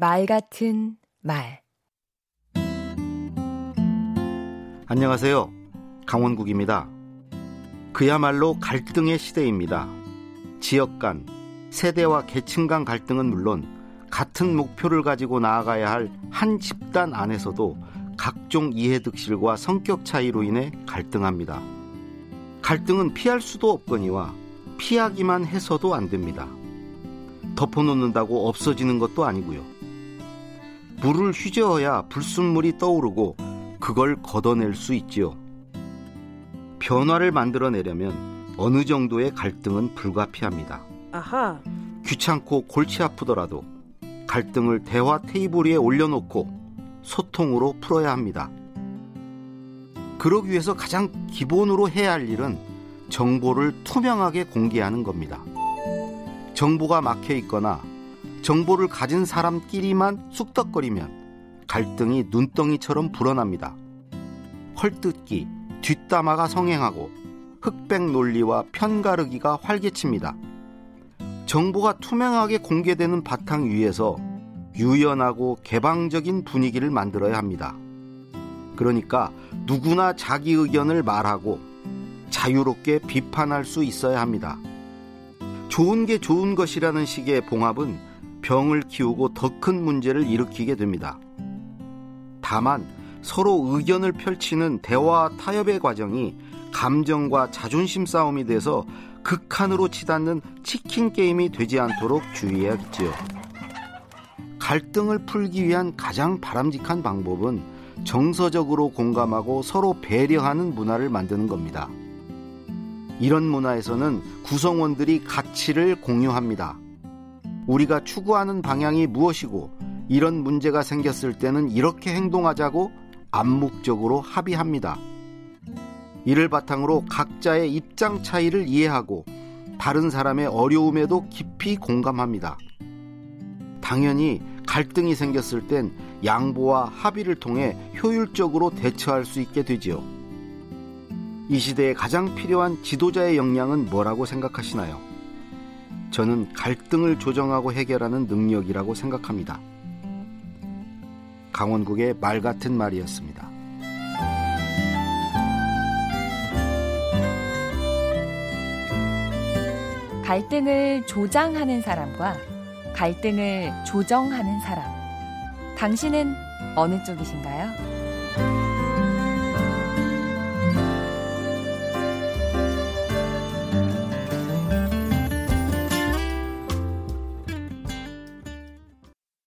말 같은 말 안녕하세요. 강원국입니다. 그야말로 갈등의 시대입니다. 지역 간, 세대와 계층 간 갈등은 물론 같은 목표를 가지고 나아가야 할 한 집단 안에서도 각종 이해득실과 성격 차이로 인해 갈등합니다. 갈등은 피할 수도 없거니와 피하기만 해서도 안 됩니다. 덮어놓는다고 없어지는 것도 아니고요. 물을 휘저어야 불순물이 떠오르고 그걸 걷어낼 수 있지요. 변화를 만들어내려면 어느 정도의 갈등은 불가피합니다. 아하. 귀찮고 골치 아프더라도 갈등을 대화 테이블 위에 올려놓고 소통으로 풀어야 합니다. 그러기 위해서 가장 기본으로 해야 할 일은 정보를 투명하게 공개하는 겁니다. 정보가 막혀 있거나 정보를 가진 사람끼리만 쑥덕거리면 갈등이 눈덩이처럼 불어납니다. 헐뜯기, 뒷담화가 성행하고 흑백 논리와 편가르기가 활개칩니다. 정보가 투명하게 공개되는 바탕 위에서 유연하고 개방적인 분위기를 만들어야 합니다. 그러니까 누구나 자기 의견을 말하고 자유롭게 비판할 수 있어야 합니다. 좋은 게 좋은 것이라는 식의 봉합은 병을 키우고 더 큰 문제를 일으키게 됩니다. 다만 서로 의견을 펼치는 대화 타협의 과정이 감정과 자존심 싸움이 돼서 극한으로 치닫는 치킨 게임이 되지 않도록 주의해야겠지요. 갈등을 풀기 위한 가장 바람직한 방법은 정서적으로 공감하고 서로 배려하는 문화를 만드는 겁니다. 이런 문화에서는 구성원들이 가치를 공유합니다. 우리가 추구하는 방향이 무엇이고 이런 문제가 생겼을 때는 이렇게 행동하자고 암묵적으로 합의합니다. 이를 바탕으로 각자의 입장 차이를 이해하고 다른 사람의 어려움에도 깊이 공감합니다. 당연히 갈등이 생겼을 땐 양보와 합의를 통해 효율적으로 대처할 수 있게 되지요. 이 시대에 가장 필요한 지도자의 역량은 뭐라고 생각하시나요? 저는 갈등을 조정하고 해결하는 능력이라고 생각합니다. 강원국의 말 같은 말이었습니다. 갈등을 조장하는 사람과 갈등을 조정하는 사람. 당신은 어느 쪽이신가요?